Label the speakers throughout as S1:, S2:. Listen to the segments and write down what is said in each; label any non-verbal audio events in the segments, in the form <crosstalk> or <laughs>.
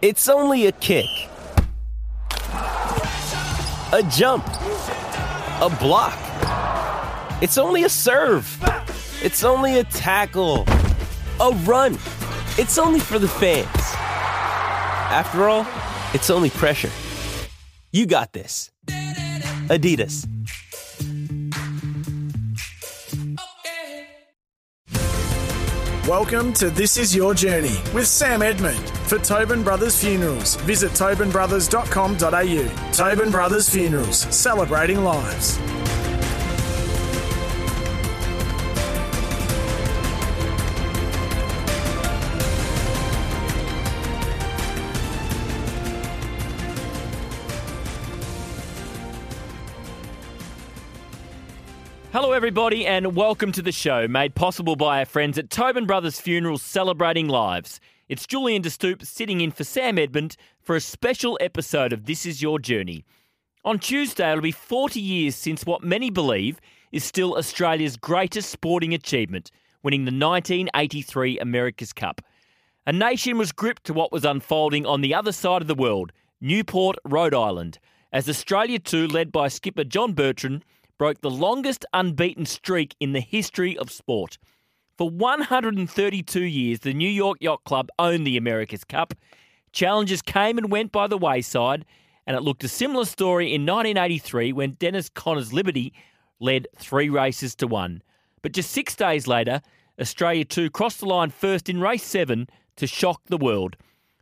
S1: It's only a kick, a jump, a block. It's only a serve. It's only a tackle, a run. It's only for the fans. After all, it's only pressure. You got this. Adidas.
S2: Welcome to This Is Your Journey with Sam Edmund. For Tobin Brothers Funerals, visit tobinbrothers.com.au. Tobin Brothers Funerals, celebrating lives.
S3: Hello, everybody, and welcome to the show made possible by our friends at Tobin Brothers Funerals Celebrating Lives. It's Julian De Stoop sitting in for Sam Edmund for a special episode of This Is Your Journey. On Tuesday, it'll be 40 years since what many believe is still Australia's greatest sporting achievement, winning the 1983 America's Cup. A nation was gripped to what was unfolding on the other side of the world, Newport, Rhode Island, as Australia 2, led by skipper John Bertrand, broke the longest unbeaten streak in the history of sport. For 132 years, the New York Yacht Club owned the America's Cup. Challenges came and went by the wayside, and it looked a similar story in 1983 when Dennis Conner's Liberty led three races to one. But just six days later, Australia 2 crossed the line first in race seven to shock the world.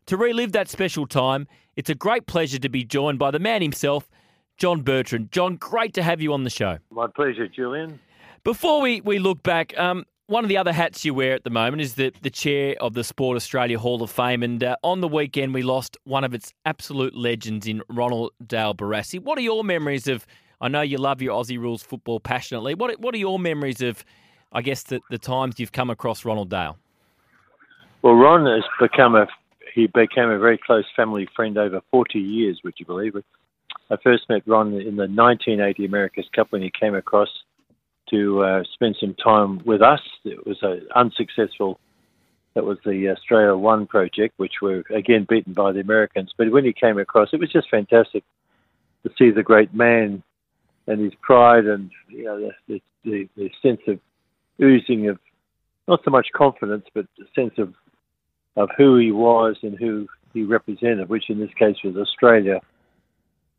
S3: To relive that special time, it's a great pleasure to be joined by the man himself, John Bertrand. John, great to have you on the show.
S4: My pleasure, Julian.
S3: Before we, we look back, um, one of the other hats you wear at the moment is the, the chair of the Sport Australia Hall of Fame. And uh, on the weekend, we lost one of its absolute legends in Ronald Dale Barassi. What are your memories of? I know you love your Aussie rules football passionately. What, what are your memories of, I guess, the, the times you've come across Ronald Dale?
S4: Well, Ron has become a he became a very close family friend over 40 years, would you believe it? I first met Ron in the 1980 America's Cup when he came across to uh, spend some time with us. It was unsuccessful. That was the Australia One project, which were again beaten by the Americans. But when he came across, it was just fantastic to see the great man and his pride and you know the, the, the sense of oozing of not so much confidence, but a sense of of who he was and who he represented, which in this case was Australia.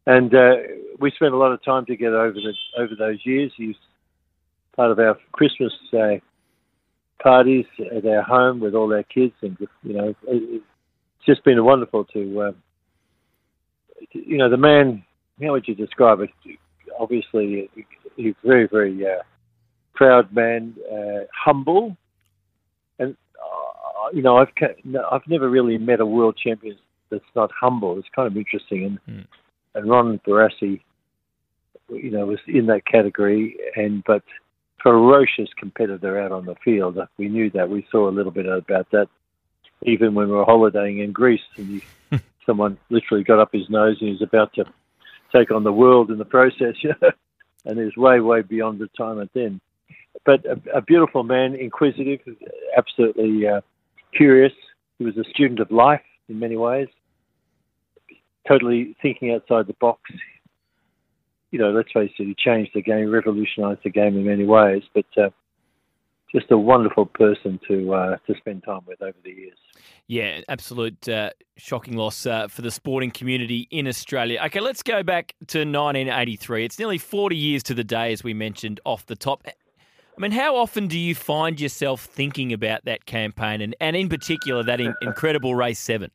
S4: And uh, we spent a lot of time together over the over those years. He's part of our Christmas uh, parties at our home with all our kids, and you know, it's just been wonderful to, uh, you know, the man. How would you describe it? Obviously, he's very, very uh, proud man, uh, humble, and uh, you know, I've I've never really met a world champion that's not humble. It's kind of interesting, and mm. and Ron Barassi, you know, was in that category, and but ferocious competitor out on the field. We knew that. We saw a little bit about that, even when we were holidaying in Greece, and he, <laughs> someone literally got up his nose and he was about to take on the world in the process, <laughs> you know, and he was way, way beyond retirement then. But a, a beautiful man, inquisitive, absolutely uh, curious. He was a student of life in many ways, totally thinking outside the box. You know, let's face it, he changed the game, revolutionised the game in many ways, but uh, just a wonderful person to uh, to spend time with over the years.
S3: Yeah, absolute uh, shocking loss uh, for the sporting community in Australia. Okay, let's go back to 1983. It's nearly 40 years to the day, as we mentioned off the top. I mean, how often do you find yourself thinking about that campaign and, and in particular that in, incredible race seven?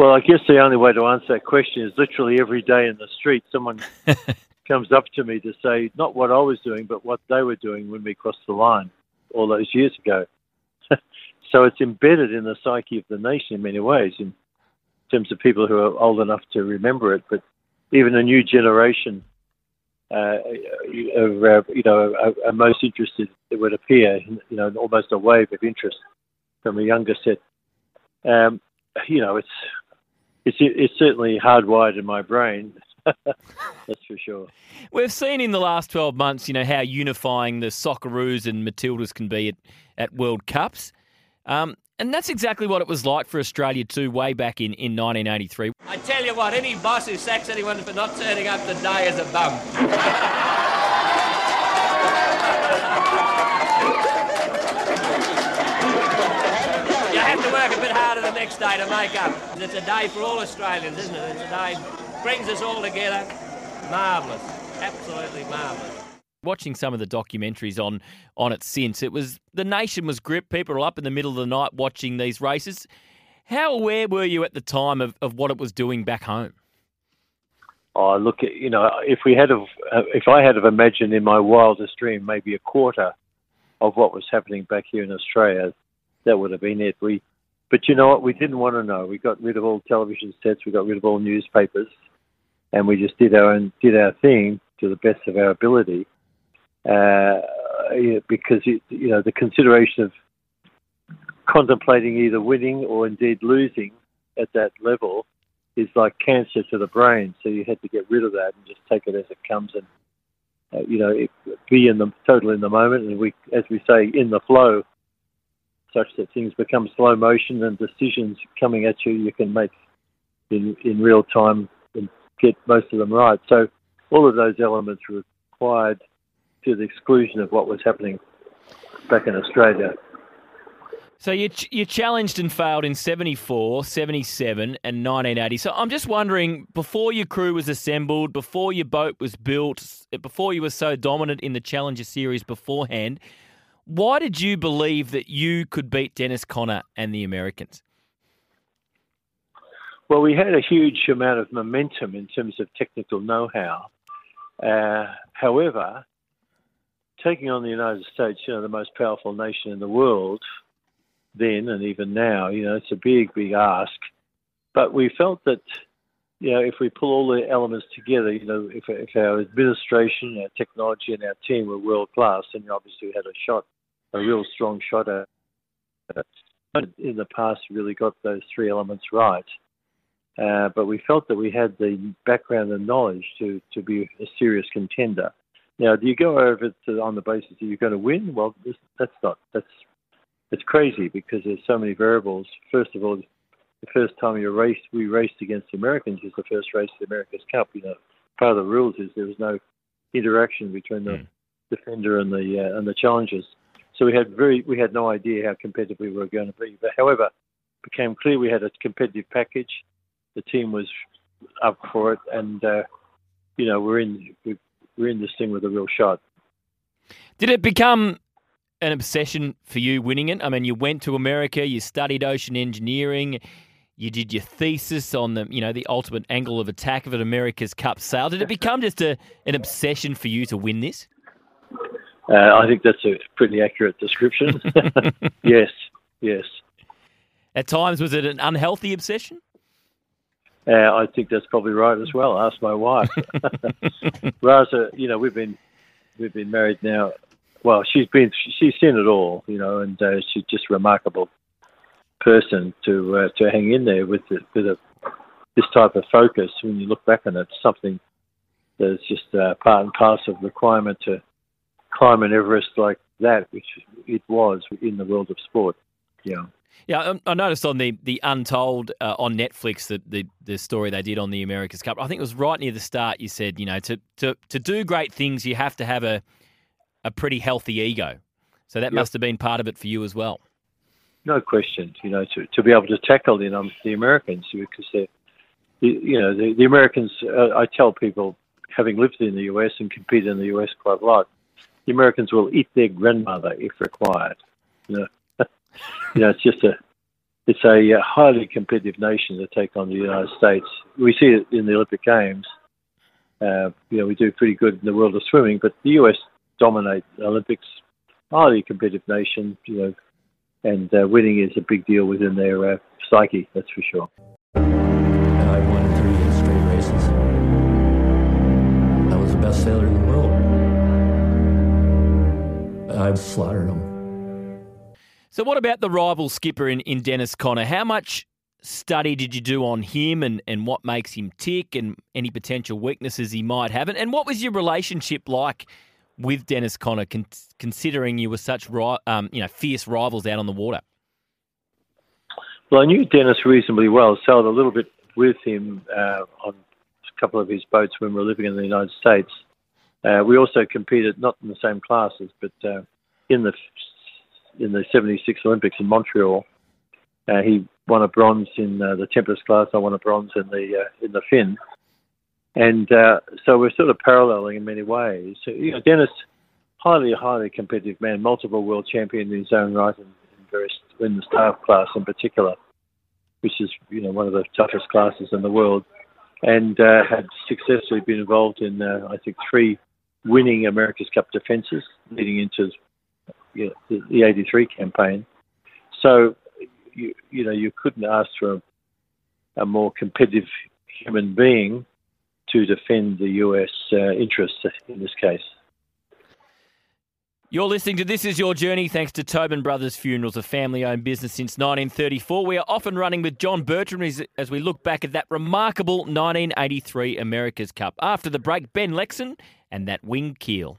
S4: Well, I guess the only way to answer that question is literally every day in the street, someone <laughs> comes up to me to say not what I was doing, but what they were doing when we crossed the line all those years ago. <laughs> so it's embedded in the psyche of the nation in many ways, in terms of people who are old enough to remember it, but even a new generation uh, are, uh, you know, are, are, most interested. It would appear, you know, almost a wave of interest from a younger set. Um, you know, it's it's it's certainly hardwired in my brain. <laughs> That's for sure.
S3: We've seen in the last 12 months, you know, how unifying the Socceroos and Matildas can be at, at World Cups. Um, And that's exactly what it was like for Australia too, way back in, in 1983.
S5: I tell you what, any boss who sacks anyone for not turning up today is a bum. <laughs> work a bit harder the next day to make up. It's a day for all Australians, isn't it? It's a day brings us all together. Marvellous. Absolutely marvellous
S3: watching some of the documentaries on on it since it was the nation was gripped people were up in the middle of the night watching these races how aware were you at the time of, of what it was doing back home
S4: oh look you know if we had of, uh, if i had have imagined in my wildest dream maybe a quarter of what was happening back here in australia that would have been it we but you know what? We didn't want to know. We got rid of all television sets. We got rid of all newspapers. And we just did our own did our thing to the best of our ability uh, because it, you know the consideration of contemplating either winning or indeed losing at that level is like cancer to the brain. So you had to get rid of that and just take it as it comes and uh, you know it, be in the total in the moment. And we, as we say, in the flow, such that things become slow motion and decisions coming at you you can make in in real time and get most of them right. So all of those elements were required to the exclusion of what was happening back in Australia.
S3: So you you challenged and failed in 74, 77 and 1980. So I'm just wondering before your crew was assembled, before your boat was built, before you were so dominant in the Challenger series beforehand, why did you believe that you could beat Dennis Conner and the Americans?
S4: Well, we had a huge amount of momentum in terms of technical know-how. Uh, however, taking on the United States, you know, the most powerful nation in the world, then and even now, you know, it's a big, big ask. But we felt that, you know, if we pull all the elements together, you know, if, if our administration, our technology, and our team were world class, then you obviously we had a shot, a real strong shot at it. In the past, really got those three elements right. Uh, but we felt that we had the background and knowledge to, to be a serious contender. Now, do you go over to on the basis that you're going to win? Well, this, that's not that's it's crazy because there's so many variables. First of all, the first time you raced, we raced against the Americans is the first race of the America's Cup. You know, part of the rules is there was no interaction between the mm. defender and the uh, and the challengers. So we had very we had no idea how competitive we were going to be. But however, it became clear we had a competitive package. The team was up for it, and uh, you know we're in we we're in this thing with a real shot.
S3: Did it become an obsession for you winning it? I mean, you went to America, you studied ocean engineering, you did your thesis on the you know the ultimate angle of attack of an America's Cup sail. Did it become just a, an obsession for you to win this?
S4: Uh, I think that's a pretty accurate description. <laughs> yes, yes.
S3: At times, was it an unhealthy obsession?
S4: Uh, I think that's probably right as well. Ask my wife. <laughs> Rasa, you know, we've been we've been married now. Well, she's been she's seen it all, you know, and uh, she's just a remarkable person to uh, to hang in there with the, with a, this type of focus. When you look back on it, something that's just uh, part and parcel of requirement to climb an Everest like that, which it was in the world of sport. Yeah.
S3: Yeah, I noticed on the the Untold uh, on Netflix that the the story they did on the America's Cup. I think it was right near the start. You said, you know, to to to do great things, you have to have a a pretty healthy ego. So that yep. must have been part of it for you as well.
S4: No question. You know, to to be able to tackle the um, the Americans because they, you know, the the Americans. Uh, I tell people, having lived in the US and competed in the US quite a lot, the Americans will eat their grandmother if required. You know <laughs> you know, it's just a it's a uh, highly competitive nation to take on the United States. We see it in the Olympic Games. Uh, you know, we do pretty good in the world of swimming, but the US dominate Olympics. Highly competitive nation, you know, and uh, winning is a big deal within their uh, psyche. That's for sure.
S6: World. I slaughtered them.
S3: So, what about the rival skipper in, in Dennis Conner? How much study did you do on him and, and what makes him tick and any potential weaknesses he might have? And, and what was your relationship like with Dennis Conner, con- considering you were such um, you know fierce rivals out on the water?
S4: Well, I knew Dennis reasonably well, sailed a little bit with him uh, on a couple of his boats when we were living in the United States. Uh, we also competed not in the same classes, but uh, in the in the '76 Olympics in Montreal. Uh, he won a bronze in uh, the Tempest class. I won a bronze in the uh, in the Finn, and uh, so we're sort of paralleling in many ways. So, you know, Dennis, highly highly competitive man, multiple world champion in his own right, in, in various in the Star class in particular, which is you know one of the toughest classes in the world, and uh, had successfully been involved in uh, I think three winning America's Cup defences leading into you know, the, the 83 campaign. So, you, you know, you couldn't ask for a, a more competitive human being to defend the US uh, interests in this case.
S3: You're listening to This Is Your Journey thanks to Tobin Brothers Funerals, a family owned business since 1934. We are off and running with John Bertrand as we look back at that remarkable 1983 America's Cup. After the break, Ben Lexcen and that wing keel.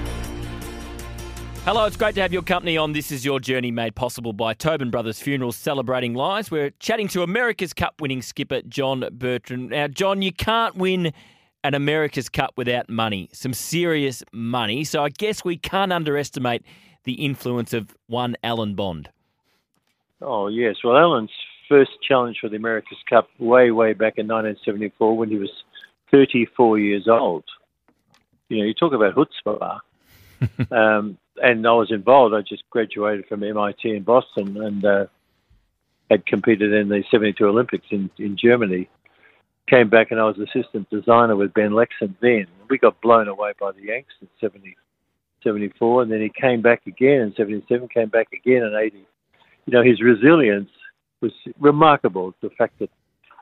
S3: Hello, it's great to have your company on This Is Your Journey, made possible by Tobin Brothers Funerals Celebrating Lives. We're chatting to America's Cup winning skipper John Bertrand. Now, John, you can't win an America's Cup without money, some serious money. So I guess we can't underestimate the influence of one Alan Bond.
S4: Oh, yes. Well, Alan's first challenge for the America's Cup way, way back in 1974 when he was 34 years old. You know, you talk about chutzpah. <laughs> um, and I was involved. I just graduated from MIT in Boston and uh, had competed in the 72 Olympics in, in Germany. Came back and I was assistant designer with Ben Lexcen then. We got blown away by the Yanks in 70, 74, and then he came back again in 77, came back again in 80 you know, his resilience was remarkable. The fact that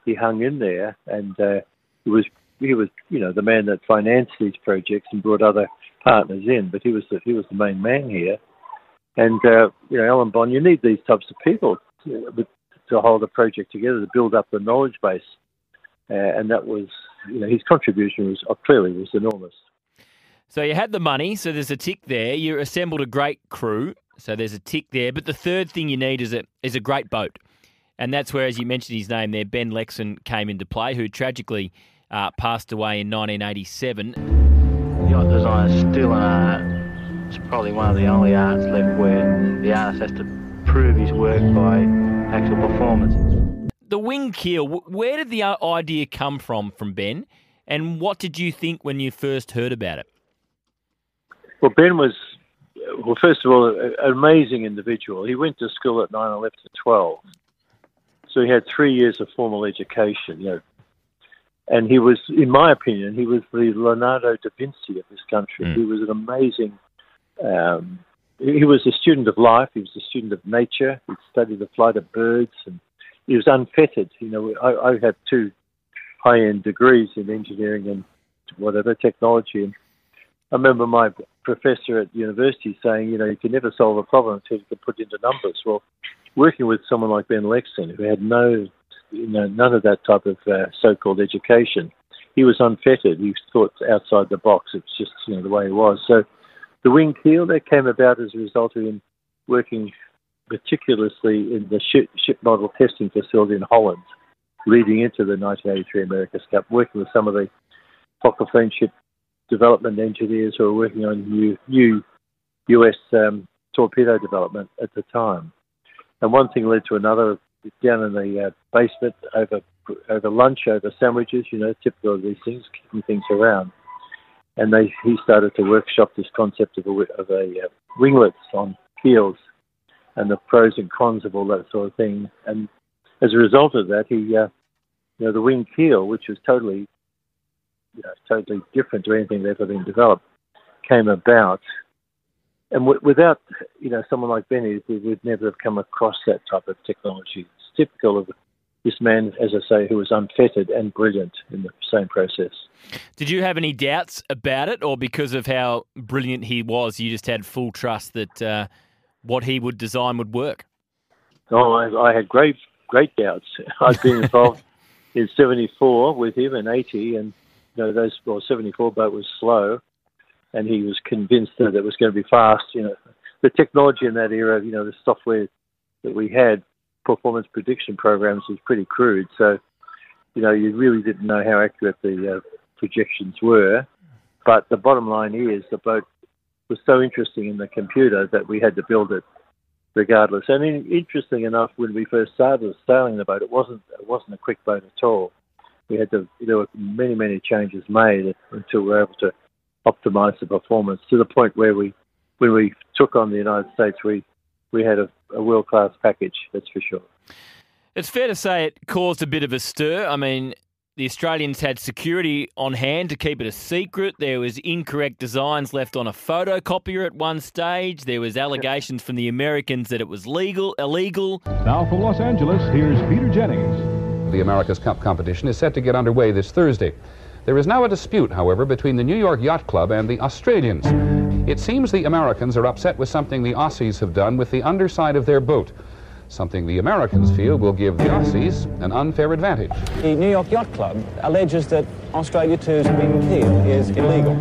S4: he hung in there and uh, he was he was you know the man that financed these projects and brought other partners in, but he was the, he was the main man here. And uh, you know, Alan Bond, you need these types of people to, to hold a project together to build up the knowledge base, uh, and that was you know his contribution was uh, clearly was enormous.
S3: So you had the money, so there's a tick there. You assembled a great crew. So there's a tick there. But the third thing you need is a is a great boat, and that's where, as you mentioned his name there, Ben Lexcen came into play, who tragically uh, passed away in 1987.
S7: Yacht design is still an art. It's probably one of the only arts left where the artist has to prove his work by actual performance.
S3: The wing keel. Where did the uh, idea come from from Ben, and what did you think when you first heard about it?
S4: Well, Ben was well, first of all, an amazing individual. He went to school at 9, 11, to 12. So he had three years of formal education, you know. And he was, in my opinion, he was the Leonardo da Vinci of this country. Mm. He was an amazing, um, he was a student of life. He was a student of nature. He studied the flight of birds and he was unfettered. You know, I, I have two high-end degrees in engineering and whatever technology. And I remember my professor at university saying, you know, you can never solve a problem until you can put it into numbers. Well, working with someone like Ben Lexcen, who had no, you know, none of that type of uh, so-called education, he was unfettered. He thought outside the box. It's just, you know, the way he was. So the wing keel that came about as a result of him working meticulously in the ship, ship model testing facility in Holland, leading into the 1983 America's Cup, working with some of the Fokker ship development engineers who were working on new, new US um, torpedo development at the time. And one thing led to another down in the uh, basement over over lunch, over sandwiches, you know, typical of these things, kicking things around. And they he started to workshop this concept of a, of a uh, winglets on keels and the pros and cons of all that sort of thing. And as a result of that, he, uh, you know, the wing keel, which was totally you know, totally different to anything that's ever been developed, came about. And w- without, you know, someone like Benny, we would never have come across that type of technology. It's typical of this man, as I say, who was unfettered and brilliant in the same process.
S3: Did you have any doubts about it, or because of how brilliant he was, you just had full trust that uh, what he would design would work?
S4: Oh, I, I had great, great doubts. <laughs> I'd been involved <laughs> in '74 with him and '80, and you know those well, '74 boat was slow, and he was convinced that it was going to be fast. You know, the technology in that era, you know, the software that we had, performance prediction programs was pretty crude. So, you know, you really didn't know how accurate the uh, projections were. But the bottom line is the boat was so interesting in the computer that we had to build it regardless. And in, interesting enough, when we first started sailing the boat, it wasn't it wasn't a quick boat at all. We had to there were many many changes made until we were able to optimize the performance to the point where we when we took on the United States, we we had a, a world class package. That's for sure.
S3: It's fair to say it caused a bit of a stir. I mean, the Australians had security on hand to keep it a secret. There was incorrect designs left on a photocopier at one stage. There was allegations from the Americans that it was legal, illegal.
S8: Now from Los Angeles, here's Peter Jennings.
S9: The America's Cup competition is set to get underway this Thursday. There is now a dispute, however, between the New York Yacht Club and the Australians. It seems the Americans are upset with something the Aussies have done with the underside of their boat. Something the Americans feel will give the Aussies an unfair advantage.
S10: The New York Yacht Club alleges that Australia 2's wing keel is illegal.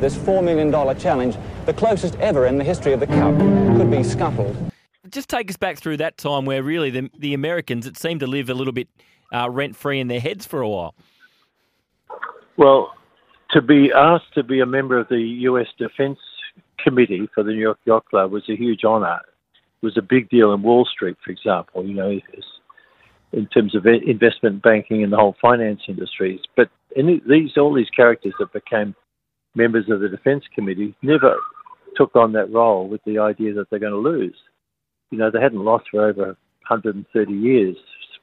S10: This $4 million challenge, the closest ever in the history of the Cup, could be scuttled.
S3: Just take us back through that time where really the, the Americans, it seemed to live a little bit uh, rent free in their heads for a while.
S4: Well, to be asked to be a member of the U.S. Defense Committee for the New York Yacht Club was a huge honour. It was a big deal in Wall Street, for example, you know, in terms of investment banking and the whole finance industries. But these, all these characters that became members of the Defense Committee never took on that role with the idea that they're going to lose. You know, they hadn't lost for over 130 years.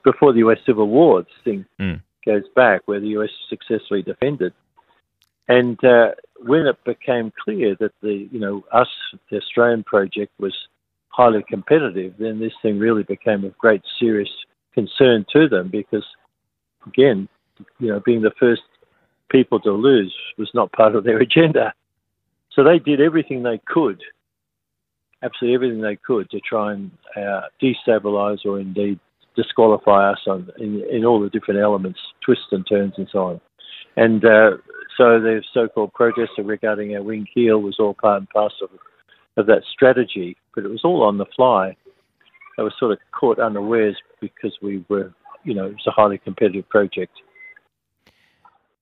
S4: Before the US Civil War, this thing mm goes back, where the US successfully defended. And uh, when it became clear that the, you know, us, the Australian project was highly competitive, then this thing really became of great serious concern to them because, again, you know, being the first people to lose was not part of their agenda. So they did everything they could, absolutely everything they could, to try and uh, destabilise or indeed disqualify us on in, in all the different elements, twists and turns and so on. And uh, so the so-called protests regarding our wing keel was all part and parcel of, of that strategy, but it was all on the fly. I was sort of caught unawares because we were, you know, it was a highly competitive project.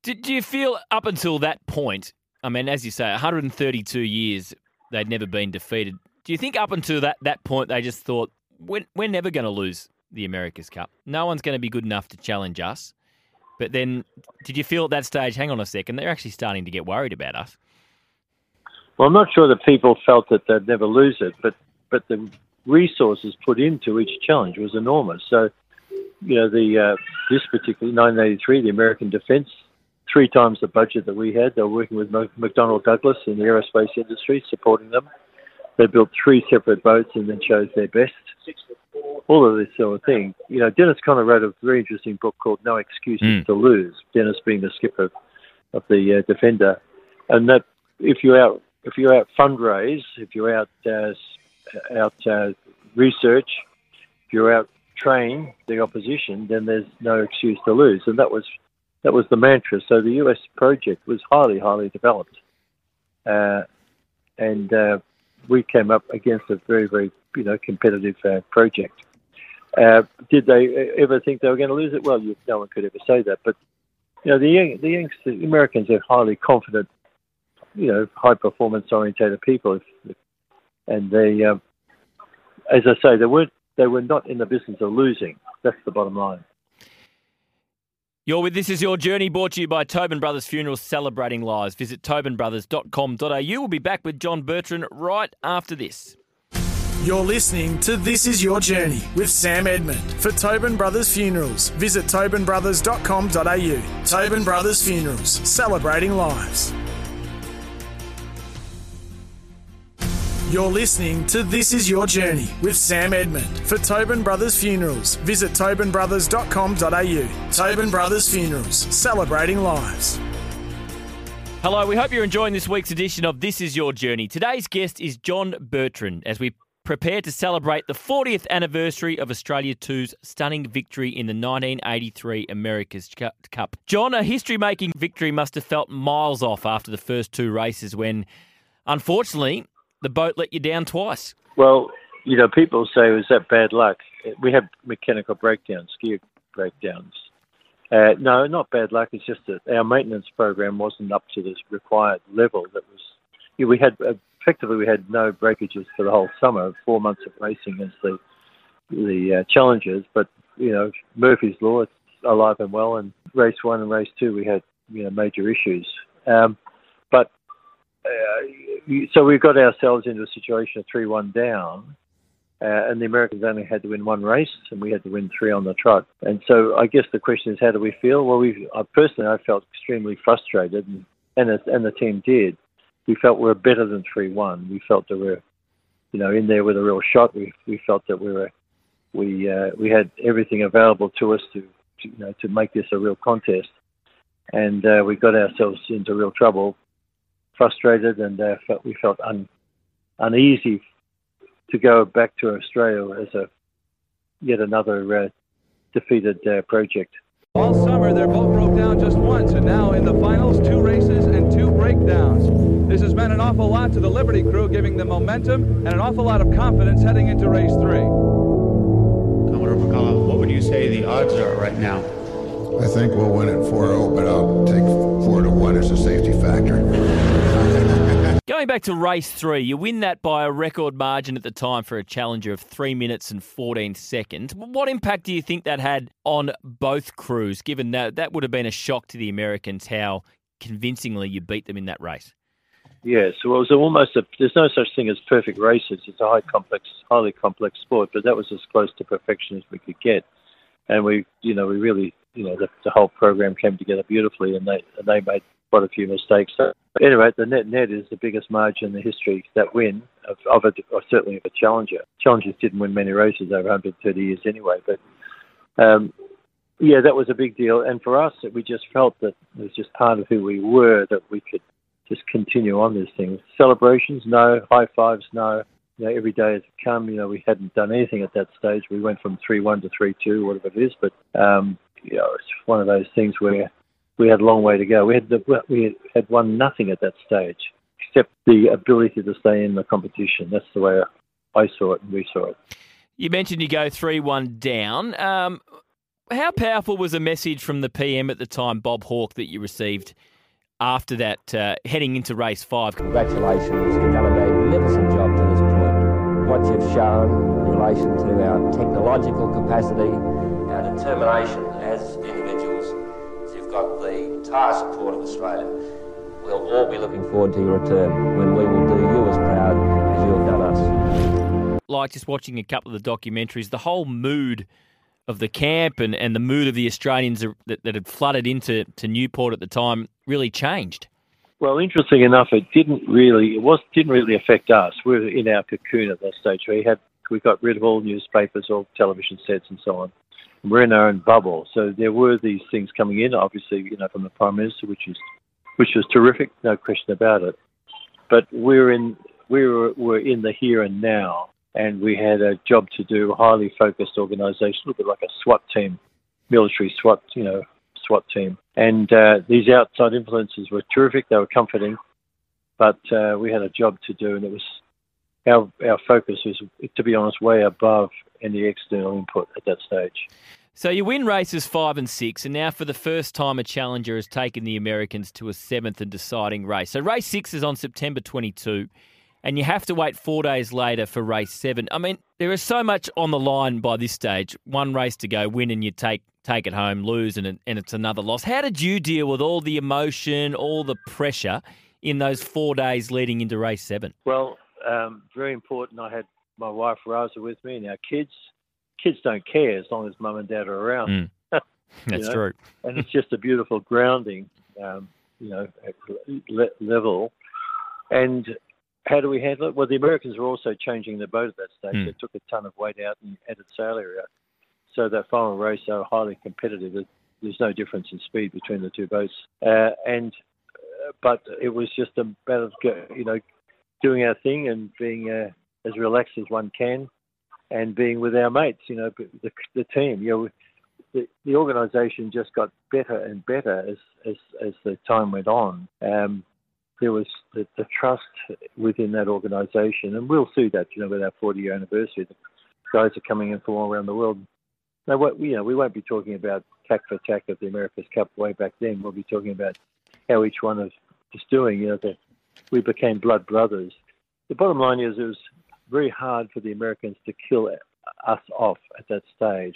S3: Did do you feel up until that point? I mean, as you say, 132 years they'd never been defeated. Do you think up until that, that point they just thought we're, we're never going to lose the America's Cup. No one's going to be good enough to challenge us. But then, did you feel at that stage, hang on a second, they're actually starting to get worried about us?
S4: Well, I'm not sure that people felt that they'd never lose it, but, but the resources put into each challenge was enormous. So, you know, the uh, this particular 1983, the American defence, three times the budget that we had. They were working with McDonnell Douglas in the aerospace industry, supporting them. They built three separate boats and then chose their best all of this sort of thing. You know, Dennis Conner wrote a very interesting book called No Excuses mm. to Lose. Dennis being the skipper of the uh, Defender, and that if you out if you out fundraise, if you out uh, out uh, research, if you out train the opposition, then there's no excuse to lose, and that was that was the mantra. So the US project was highly highly developed, uh, and uh, we came up against a very very you know competitive uh, project. Uh, did they ever think they were going to lose it? Well, you, no one could ever say that. But you know, the the, the Americans are highly confident, you know, high performance orientated people, and they, um, as I say, they weren't they were not in the business of losing. That's the bottom line.
S3: You're with This Is Your Journey, brought to you by Tobin Brothers Funerals Celebrating Lives. Visit tobinbrothers.com.au. We'll be back with John Bertrand right after this.
S2: You're listening to This Is Your Journey with Sam Edmund. For Tobin Brothers Funerals, visit tobinbrothers.com.au. Tobin Brothers Funerals, celebrating lives. You're listening to This Is Your Journey with Sam Edmund. For Tobin Brothers Funerals, visit tobinbrothers.com.au. Tobin Brothers Funerals, celebrating lives.
S3: Hello, we hope you're enjoying this week's edition of This Is Your Journey. Today's guest is John Bertrand as we prepare to celebrate the 40th anniversary of Australia 2's stunning victory in the 1983 America's Cup. John, a history making victory must have felt miles off after the first two races when, unfortunately, the boat let you down twice.
S4: Well, you know, people say, was that bad luck? We had mechanical breakdowns, gear breakdowns. Uh, no, not bad luck. It's just that our maintenance program wasn't up to the required level. That was, you know, we had uh, effectively we had no breakages for the whole summer. Four months of racing as the the uh, challenges, but you know Murphy's law, it's alive and well. And race one and race two, we had you know major issues. Um, so we've got ourselves into a situation of three-one down, uh, and the Americans only had to win one race, and we had to win three on the trot. And so I guess the question is, how do we feel? Well, we personally I felt extremely frustrated, and and, and the team did. We felt we were better than three-one. We felt that we were, you know, in there with a real shot. We we felt that we were, we uh, we had everything available to us to, to you know to make this a real contest, and uh, we got ourselves into real trouble frustrated and uh, felt, we felt un, uneasy to go back to Australia as a yet another uh, defeated uh, project.
S11: All summer, their boat broke down just once, and now in the finals, two races and two breakdowns. This has meant an awful lot to the Liberty crew, giving them momentum and an awful lot of confidence heading into race three.
S12: Commodore Pakala, what would you say the odds are right now?
S13: I think we'll win it 4-0, but I'll take 4 to 1 as a safety factor. <laughs>
S3: Going back to race three, you win that by a record margin at the time for a challenger of three minutes and 14 seconds. What impact do you think that had on both crews, given that that would have been a shock to the Americans how convincingly you beat them in that race?
S4: Yeah, so it was almost a. There's no such thing as perfect races. It's a high complex, highly complex sport, but that was as close to perfection as we could get, and we, you know, we really you know the, the whole program came together beautifully, and they and they made quite a few mistakes. So anyway, the net net is the biggest margin in the history that win of, of a, or certainly of a challenger. Challengers didn't win many races over 130 years anyway, but um, yeah, that was a big deal. And for us, we just felt that it was just part of who we were that we could just continue on these things. Celebrations, no. High fives, no. You know, every day has come. You know, we hadn't done anything at that stage. We went from three one to three two, whatever it is. But um, you know, it's one of those things where we had a long way to go. We had the, we had won nothing at that stage except the ability to stay in the competition. That's the way I saw it and we saw it.
S3: You mentioned you go three one down. Um, how powerful was a message from the PM at the time, Bob Hawke, that you received after that, uh, heading into race five?
S6: Congratulations, you've done a magnificent job to this point. What you've shown in relation to our technological capacity, our determination as individuals, you've got the entire support of Australia. We'll all be looking forward to your return when we will do you as proud as you have done us.
S3: Like just watching a couple of the documentaries, the whole mood of the camp and, and the mood of the Australians that, that had flooded into to Newport at the time really changed.
S4: Well, interesting enough, it didn't really it was didn't really affect us. We were in our cocoon at that stage. We had we got rid of all newspapers, all television sets, and so on we're in our own bubble. So there were these things coming in, obviously, you know, from the prime minister, which is which was terrific, no question about it. But we're in we were, were in the here and now, and we had a job to do, highly focused organisation, a little bit like a SWAT team, military SWAT, you know, SWAT team. And uh, these outside influences were terrific; they were comforting, but uh, we had a job to do, and it was our our focus is, to be honest, way above any external input at that stage.
S3: So you win races five and six, and now for the first time, a challenger has taken the Americans to a seventh and deciding race. So race six is on September 22, and you have to wait four days later for race seven. I mean, there is so much on the line by this stage. One race to go, win, and you take take it home, lose, and and it's another loss. How did you deal with all the emotion, all the pressure in those four days leading into race seven?
S4: Well, um, very important. I had my wife Rasa with me and our kids kids don't care as long as mum and dad are around.
S3: Mm. <laughs> <laughs> That's
S4: know?
S3: true.
S4: and it's just a beautiful grounding, um, you know, le- level. And how do we handle it? Well, the Americans were also changing their boat at that stage.
S3: Hmm.
S4: They took a ton of weight out and added sail area. So that final race, they were highly competitive. There's no difference in speed between the two boats. Uh, and uh, but it was just a matter of you know doing our thing and being uh, as relaxed as one can, and being with our mates. You know, the, the team. You know, the, the organisation just got better and better as as, as the time went on. Um, there was the, the trust within that organisation, and we'll see that. You know, with our 40 year anniversary, the guys are coming in from all around the world. Now, what you know, we won't be talking about tack for tack of the America's Cup way back then. We'll be talking about how each one is, is doing. You know, that we became blood brothers. The bottom line is, it was very hard for the Americans to kill us off at that stage.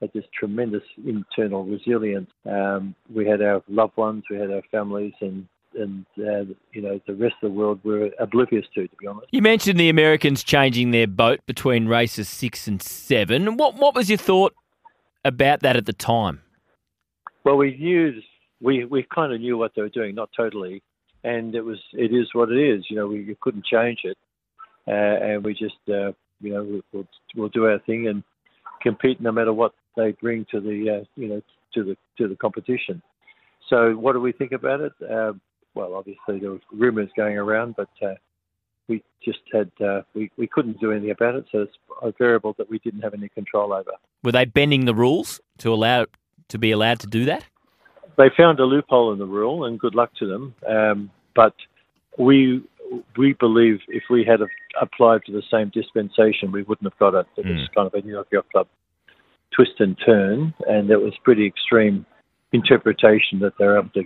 S4: Had this tremendous internal resilience. Um, we had our loved ones, we had our families, and and uh, you know the rest of the world were oblivious to. To be honest.
S3: You mentioned the Americans changing their boat between races six and seven. What what was your thought about that at the time?
S4: Well, we knew we we kind of knew what they were doing, not totally, and it was it is what it is. You know, we, couldn't change it, uh, and we just uh, you know we, we'll we'll do our thing and compete no matter what they bring to the uh, you know to the to the competition. So, what do we think about it? Uh, well, obviously there were rumours going around, but uh, we just had uh, we we couldn't do anything about it. So it's a variable that we didn't have any control over.
S3: Were they bending the rules to allow to be allowed to do that?
S4: They found a loophole in the rule, and good luck to them. Um, but we we believe if we had applied for the same dispensation, we wouldn't have got it. It was kind of a New York Yacht Club twist and turn, and it was pretty extreme interpretation that they're able to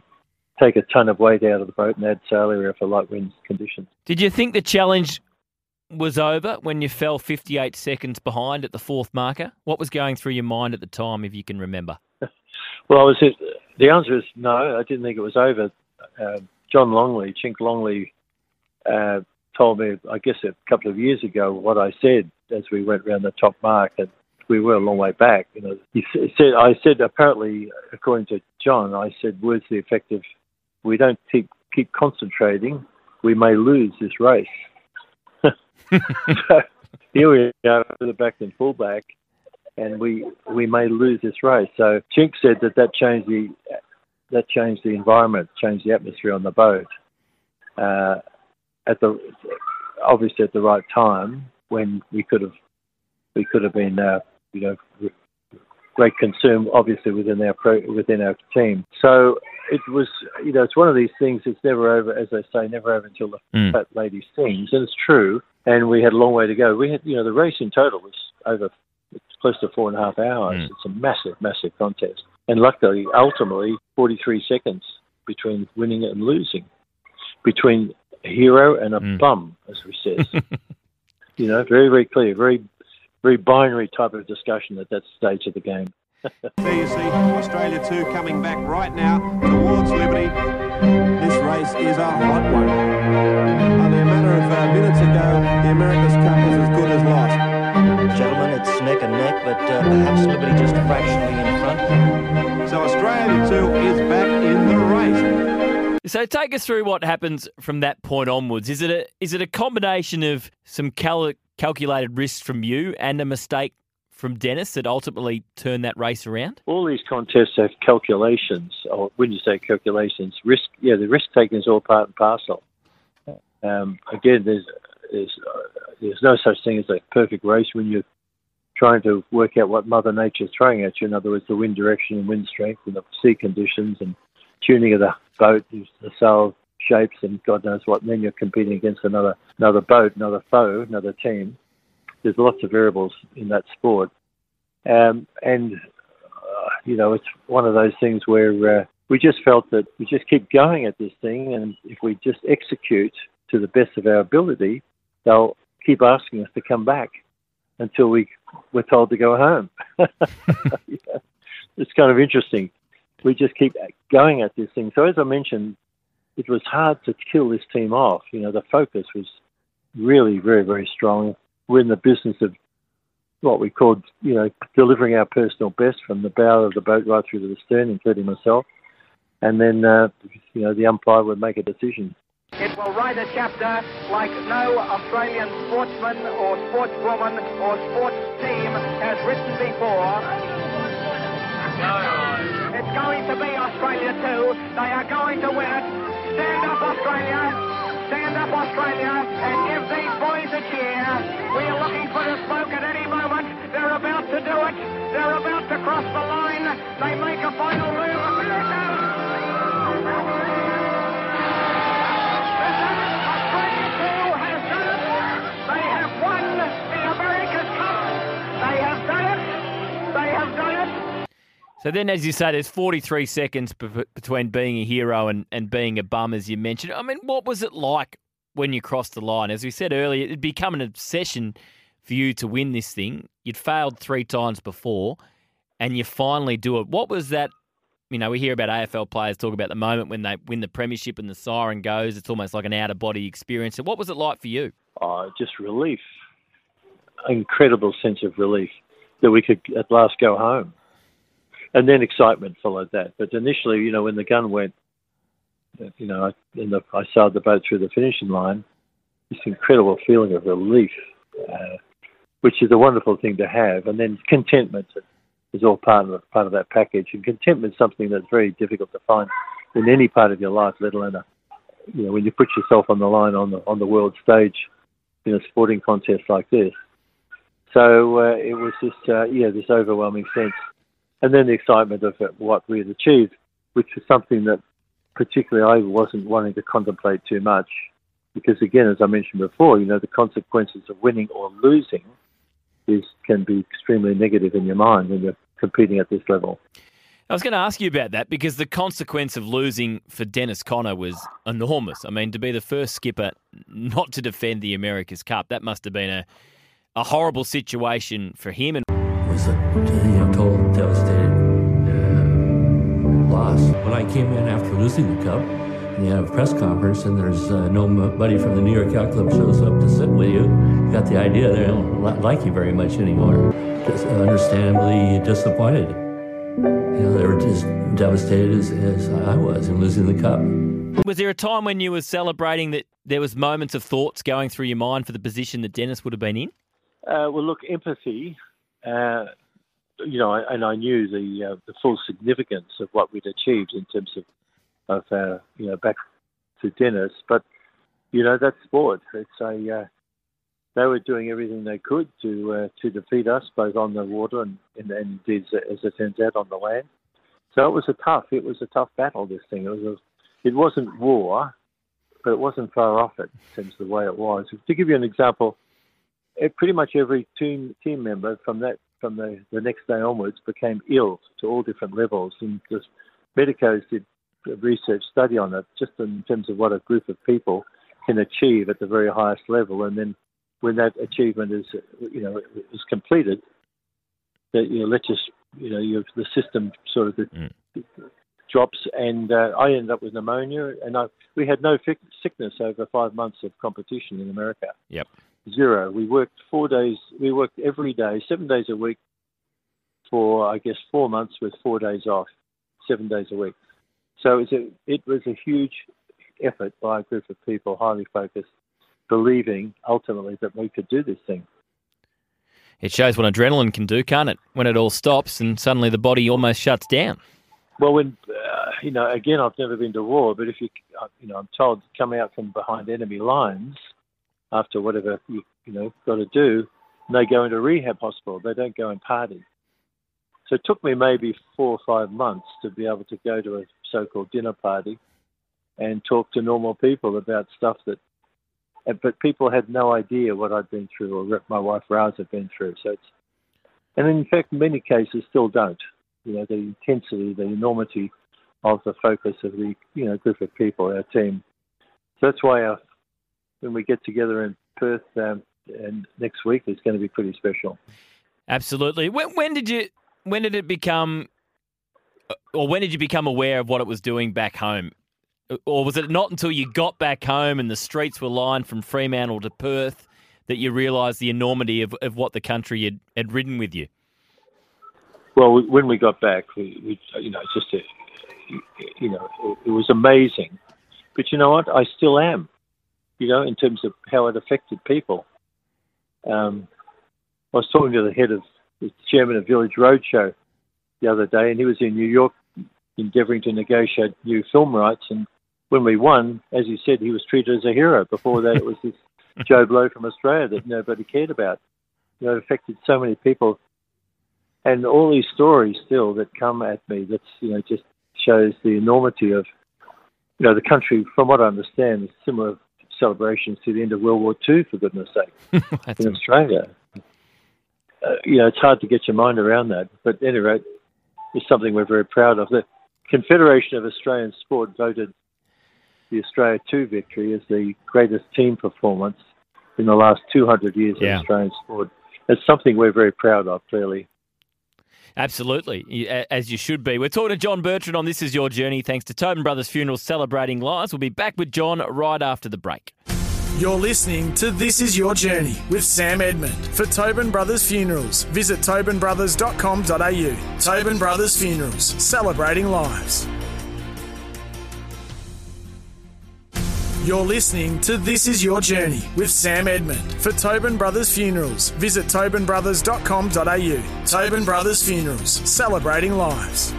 S4: take a ton of weight out of the boat and add sail area for light wind conditions.
S3: Did you think the challenge was over when you fell 58 seconds behind at the fourth marker? What was going through your mind at the time, if you can remember? <laughs>
S4: Well, I was the answer is no. I didn't think it was over. Uh, John Longley, Chink Longley, uh, told me, I guess a couple of years ago, what I said as we went around the top mark, and we were a long way back. You know, he said, I said apparently, according to John, I said words the effect of, "We don't keep keep concentrating, we may lose this race." So <laughs> here we are, the back and fullback, and we we may lose this race. So Chink said that that changed the that changed the environment, changed the atmosphere on the boat. Uh, at the obviously at the right time when we could have we could have been uh, you know great concern obviously within our pro, within our team. So it was you know it's one of these things. It's never over, as I say, never over until the
S3: Mm.
S4: fat lady sings, and it's true. And we had a long way to go. We had you know the race in total was over close to four and a half hours.
S3: Mm.
S4: It's a massive, massive contest. And luckily, ultimately, 43 seconds between winning and losing, between a hero and a bum, as we says. <laughs> you know, very, very clear, very, very binary type of discussion at that stage of the game. <laughs>
S14: There you see Australia 2 coming back right now towards Liberty. This race is a hot one. Only a matter of uh, minutes ago, the America's Cup was as good as lost.
S15: Gentlemen, it's neck and neck, but uh, perhaps Liberty just fractionally in front.
S14: So Australia 2 is back in the race.
S3: So take us through what happens from that point onwards. Is it a is it a combination of some cal- calculated risks from you and a mistake from Dennis that ultimately turned that race around?
S4: All these contests have calculations, or when you say calculations, risk. Yeah, the risk taking is all part and parcel. Um, again, there's there's uh, there's no such thing as a perfect race when you're trying to work out what Mother Nature's throwing at you. In other words, the wind direction and wind strength and the sea conditions and tuning of the boat, the sail shapes, and God knows what. And then you're competing against another another boat, another foe, another team. There's lots of variables in that sport, um, and uh, you know it's one of those things where uh, we just felt that we just keep going at this thing, and if we just execute to the best of our ability, they'll keep asking us to come back until we we're told to go home. <laughs> <laughs> Yeah. It's kind of interesting. We just keep going at this thing. So as I mentioned, it was hard to kill this team off. You know, the focus was really very very strong. We're in the business of what we called, you know, delivering our personal best from the bow of the boat right through to the stern, including myself. And then, uh, you know, the umpire would make a decision.
S16: It will write a chapter like no Australian sportsman or sportswoman or sports team has written before. It's going to be Australia too. They are going to win it. Stand up, Australia. Stand up, Australia, and give these boys a cheer. We are looking for the smoke at any moment. They're about to do it. They're about to cross the line. They make a final move.
S3: So then, as you say, there's 43 seconds be- between being a hero and, and being a bum, as you mentioned. I mean, what was it like when you crossed the line? As we said earlier, it'd become an obsession for you to win this thing. You'd failed three times before, and you finally do it. What was that? You know, we hear about AFL players talk about the moment when they win the premiership and the siren goes. It's almost like an out of body experience. So, what was it like for you?
S4: Oh, just relief. Incredible sense of relief that we could at last go home. And then excitement followed that. But initially, you know, when the gun went, you know, I, the, I sailed the boat through the finishing line, this incredible feeling of relief, uh, which is a wonderful thing to have. And then contentment is all part of part of that package. And contentment is something that's very difficult to find in any part of your life, let alone a, you know, when you put yourself on the line on the on the world stage in a sporting contest like this. So uh, it was just uh, yeah, this overwhelming sense, and then the excitement of what we had achieved, which is something that particularly I wasn't wanting to contemplate too much, because again, as I mentioned before, you know, the consequences of winning or losing is can be extremely negative in your mind when you're competing at this level.
S3: I was going to ask you about that because the consequence of losing for Dennis Conner was enormous. I mean, to be the first skipper not to defend the America's Cup, that must have been a, a horrible situation for him. And
S17: was a you know, total devastated uh, loss. When I came in after losing the cup, and you have a press conference, and there's uh, nobody from the New York Yacht Club shows up to sit with you, you got the idea they don't like you very much anymore. Just understandably disappointed. You know, they were just devastated as, as I was in losing the cup.
S3: Was there a time when you were celebrating that there was moments of thoughts going through your mind for the position that Dennis would have been in?
S4: Uh, well, look, empathy. Uh, you know, and I knew the uh, the full significance of what we'd achieved in terms of of uh, you know back to Dennis. But you know, that's sport. It's a uh, they were doing everything they could to uh, to defeat us, both on the water and, and, and as it turns out, on the land. So it was a tough. It was a tough battle. This thing. It was. A, it wasn't war, but it wasn't far off it in terms of the way it was. To give you an example, pretty much every team team member from that from the, the next day onwards became ill to all different levels, and just medicos did a research study on it, just in terms of what a group of people can achieve at the very highest level, and then when that achievement is you know is completed, that you know let's just you know you the system sort of
S3: mm.
S4: drops, and uh, I ended up with pneumonia, and I we had no sickness over five months of competition in America.
S3: Yep.
S4: Zero. We worked four days. We worked every day, seven days a week, for I guess four months with four days off, seven days a week. So it was a, it was a huge effort by a group of people, highly focused, believing ultimately that we could do this thing.
S3: It shows what adrenaline can do, can't it? When it all stops and suddenly the body almost shuts down.
S4: Well, when uh, you know, again, I've never been to war, but if you, uh, you know, I'm told to come out from behind enemy lines after whatever you, you know got to do, and they go into rehab hospital. They don't go and party. So it took me maybe four or five months to be able to go to a so-called dinner party and talk to normal people about stuff that. But people had no idea what I'd been through or what my wife Rasa had been through. So it's, and in fact, many cases, still don't. You know, the intensity, the enormity of the focus of the you know group of people, our team. So that's why our, when we get together in Perth um, and next week, it's going to be pretty special.
S3: Absolutely. When, when did you? When did it become? Uh, or when did you become aware of what it was doing back home? Uh, or was it not until you got back home and the streets were lined from Fremantle to Perth that you realised the enormity of, of what the country had, had ridden with you?
S4: Well, when we got back, we, we you know, just a, you know, it, it was amazing But you know what? I still am. You know, in terms of how it affected people. Um, I was talking to the head of the chairman of Village Roadshow the other day, and he was in New York endeavouring to negotiate new film rights. And when we won, as he said, he was treated as a hero. Before that, it was this <laughs> Joe Blow from Australia that nobody cared about. You know, it affected so many people, and all these stories still that come at me. That's you know just shows the enormity of you know the country. From what I understand, is similar celebrations to the end of World War II. For goodness' sake, <laughs> in Australia. Uh, you know, it's hard to get your mind around that. But at any rate, it's something we're very proud of. The Confederation of Australian Sport voted the Australia 2 victory as the greatest team performance in the last 200 years
S3: Yeah.
S4: of Australian sport. It's something we're very proud of, clearly.
S3: Absolutely, as you should be. We're talking to John Bertrand on This Is Your Journey, thanks to Tobin Brothers Funerals celebrating lives. We'll be back with John right after the break.
S2: You're listening to This Is Your Journey with Sam Edmund. For Tobin Brothers Funerals, visit tobinbrothers.com.au. Tobin Brothers Funerals, celebrating lives. You're listening to This Is Your Journey with Sam Edmund. For Tobin Brothers Funerals, visit tobinbrothers.com.au. Tobin Brothers Funerals, celebrating lives.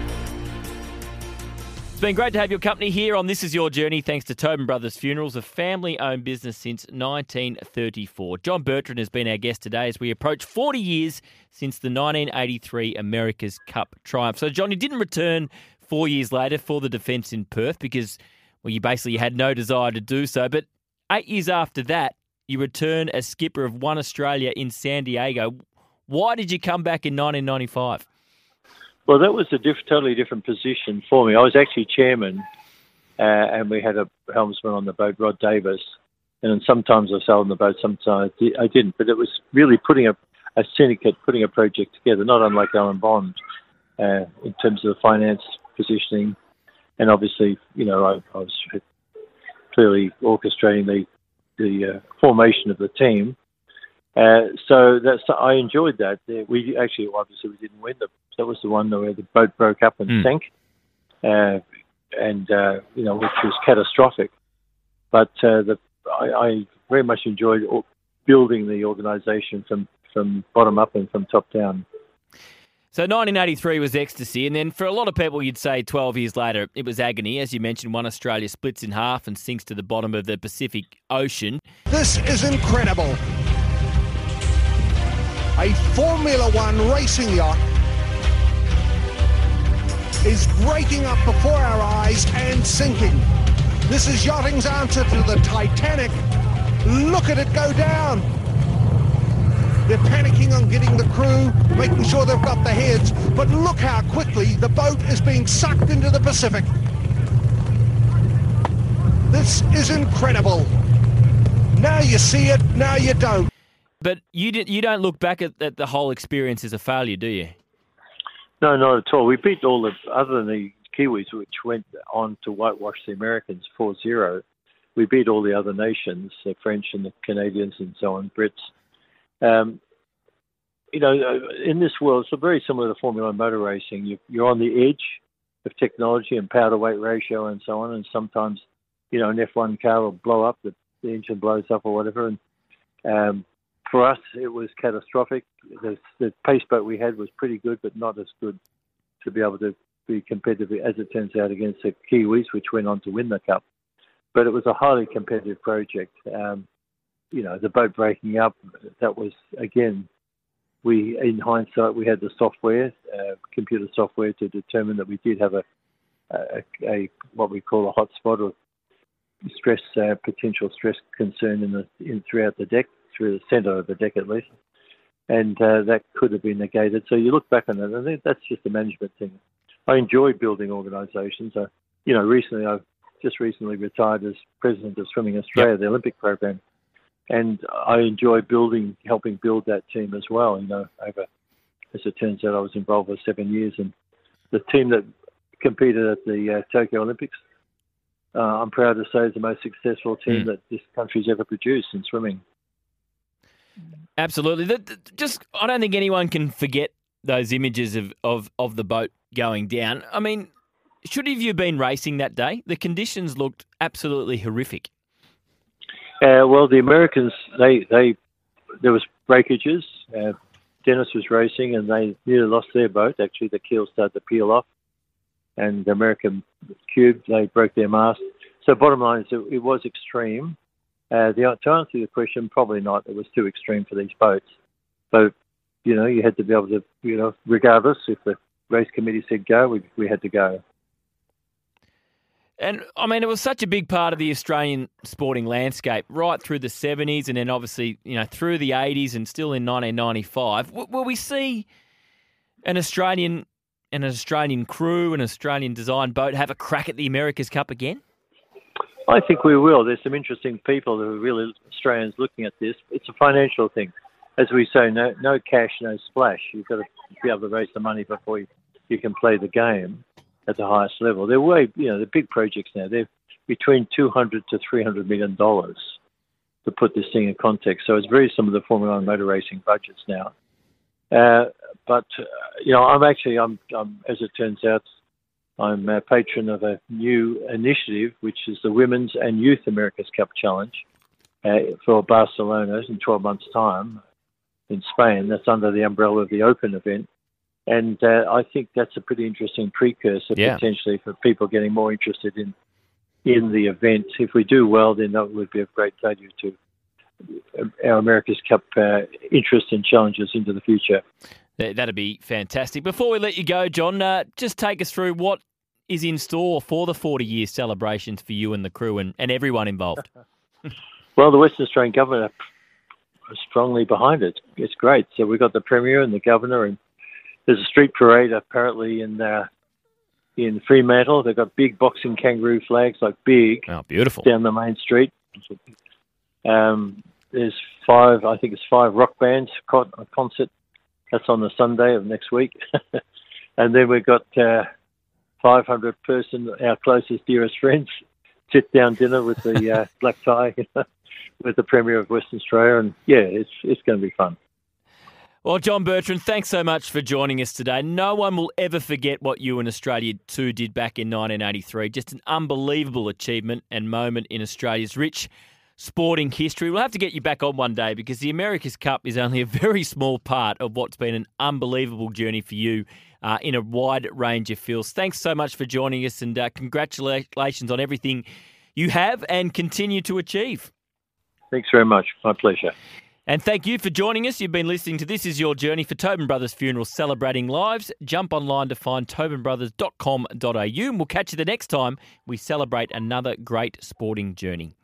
S3: It's been great to have your company here on This Is Your Journey, thanks to Tobin Brothers Funerals, a family owned business since 1934. John Bertrand has been our guest today as we approach 40 years since the 1983 America's Cup triumph. So, John, you didn't return four years later for the defence in Perth because, well, you basically had no desire to do so. But eight years after that, you return as skipper of One Australia in San Diego. Why did you come back in 1995?
S4: Well, that was a diff- totally different position for me. I was actually chairman, uh, and we had a helmsman on the boat, Rod Davis. And sometimes I sailed on the boat, sometimes I didn't. But it was really putting a, a syndicate, putting a project together, not unlike Alan Bond uh, in terms of the finance positioning. And obviously, you know, I, I was clearly orchestrating the, the uh, formation of the team. Uh, so that's I enjoyed that. We actually obviously we didn't win the. That was the one where the boat broke up and
S3: Mm.
S4: sank, uh, and uh, you know which was catastrophic. But uh, the I, I very much enjoyed building the organisation from from bottom up and from top down.
S3: So 1983 was ecstasy, and then for a lot of people, you'd say 12 years later it was agony. As you mentioned, one Australia splits in half and sinks to the bottom of the Pacific Ocean.
S18: This is incredible. A Formula One racing yacht is breaking up before our eyes and sinking. This is yachting's answer to the Titanic. Look at it go down. They're panicking on getting the crew, making sure they've got the heads, but look how quickly the boat is being sucked into the Pacific. This is incredible. Now you see it, now you don't.
S3: But you did, you don't look back at, at the whole experience as a failure, do you?
S4: No, not at all. We beat all the other than the Kiwis, which went on to whitewash the Americans 4-0. We beat all the other nations, the French and the Canadians and so on, Brits. Um, you know, uh, in this world, it's very similar to Formula One motor racing. You, you're on the edge of technology and power to weight ratio and so on, and sometimes, you know, an F1 car will blow up, the, the engine blows up or whatever. And um, for us, it was catastrophic. The, the pace boat we had was pretty good, but not as good to be able to be competitive, as it turns out, against the Kiwis, which went on to win the cup. But it was a highly competitive project. Um, you know, the boat breaking up, that was, again, we, in hindsight, we had the software, uh, computer software, to determine that we did have a, a, a what we call a hotspot or stress, uh, potential stress concern in the in throughout the deck, through the centre of the deck at least, and uh, that could have been negated. So you look back on that, and I think that's just a management thing. I enjoy building organisations. You know, recently I've just recently retired as president of Swimming Australia, the Olympic program, and I enjoy building, helping build that team as well. You know, over as it turns out, I was involved for seven years, and the team that competed at the uh, Tokyo Olympics, uh, I'm proud to say, is the most successful team
S3: Mm.
S4: that this country's ever produced in swimming.
S3: Absolutely. The, the- just, I don't think anyone can forget those images of, of, of the boat going down. I mean, should have you been racing that day? The conditions looked absolutely horrific.
S4: Uh, well, the Americans, they, they, there was breakages. Uh, Dennis was racing, and they nearly lost their boat. Actually, the keel started to peel off, and the America Cubed, they broke their mast. So, bottom line is, it, it was extreme. Uh, the, to answer your question, probably not. It was too extreme for these boats. But you know, you had to be able to, you know, regardless if the race committee said go, we we had to go.
S3: And I mean, it was such a big part of the Australian sporting landscape right through the 70s and then obviously, you know, through the 80s and still in 1995. Will we see an Australian an Australian crew, an Australian designed boat have a crack at the America's Cup again?
S4: I think we will. There's some interesting people who are really Australians looking at this. It's a financial thing. As we say, no, no cash, no splash. You've got to be able to raise the money before you, you can play the game at the highest level. They're way, you know, the big projects now. They're between 200 to 300 million dollars to put this thing in context. So it's very of the Formula One motor racing budgets now. Uh, but uh, you know, I'm actually, I'm, I'm, as it turns out, I'm a patron of a new initiative, which is the Women's and Youth America's Cup Challenge uh, for Barcelona in 12 months' time in Spain. That's under the umbrella of the Open event. And uh, I think that's a pretty interesting precursor
S3: Yeah.
S4: potentially for people getting more interested in in the event. If we do well, then that would be of great value to our America's Cup uh, interest and challenges into the future.
S3: That- That'd be fantastic. Before we let you go, John, uh, just take us through what is in store for the 40 year celebrations for you and the crew and, and everyone involved. <laughs> <laughs>
S4: Well, the Western Australian government are strongly behind it. It's great. So we've got the premier and the governor, and there's a street parade apparently in uh, in Fremantle. They've got big boxing kangaroo flags, like big,
S3: oh, beautiful,
S4: down the main street. Um, there's five, I think it's five rock bands con- a concert. That's on the Sunday of next week, <laughs> and then we've got uh, 500 person, our closest, dearest friends, <laughs> sit down dinner with the uh, <laughs> black tie, with the Premier of Western Australia, and yeah, it's it's going to be fun.
S3: Well, John Bertrand, thanks so much for joining us today. No one will ever forget what you and Australia 2 did back in 1983. Just an unbelievable achievement and moment in Australia's rich sporting history. We'll have to get you back on one day because the America's Cup is only a very small part of what's been an unbelievable journey for you uh, in a wide range of fields. Thanks so much for joining us and uh, congratulations on everything you have and continue to achieve.
S4: Thanks very much. My pleasure.
S3: And thank you for joining us. You've been listening to This Is Your Journey for Tobin Brothers Funeral Celebrating Lives. Jump online to find tobinbrothers.com.au and we'll catch you the next time we celebrate another great sporting journey.